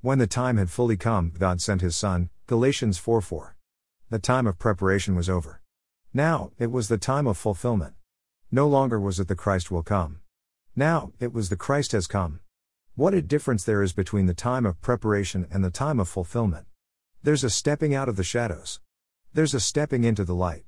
When the time had fully come, God sent his Son, Galatians 4 4. The time of preparation was over. Now, it was the time of fulfillment. No longer was it the Christ will come. Now, it was the Christ has come. What a difference there is between the time of preparation and the time of fulfillment. There's a stepping out of the shadows. There's a stepping into the light.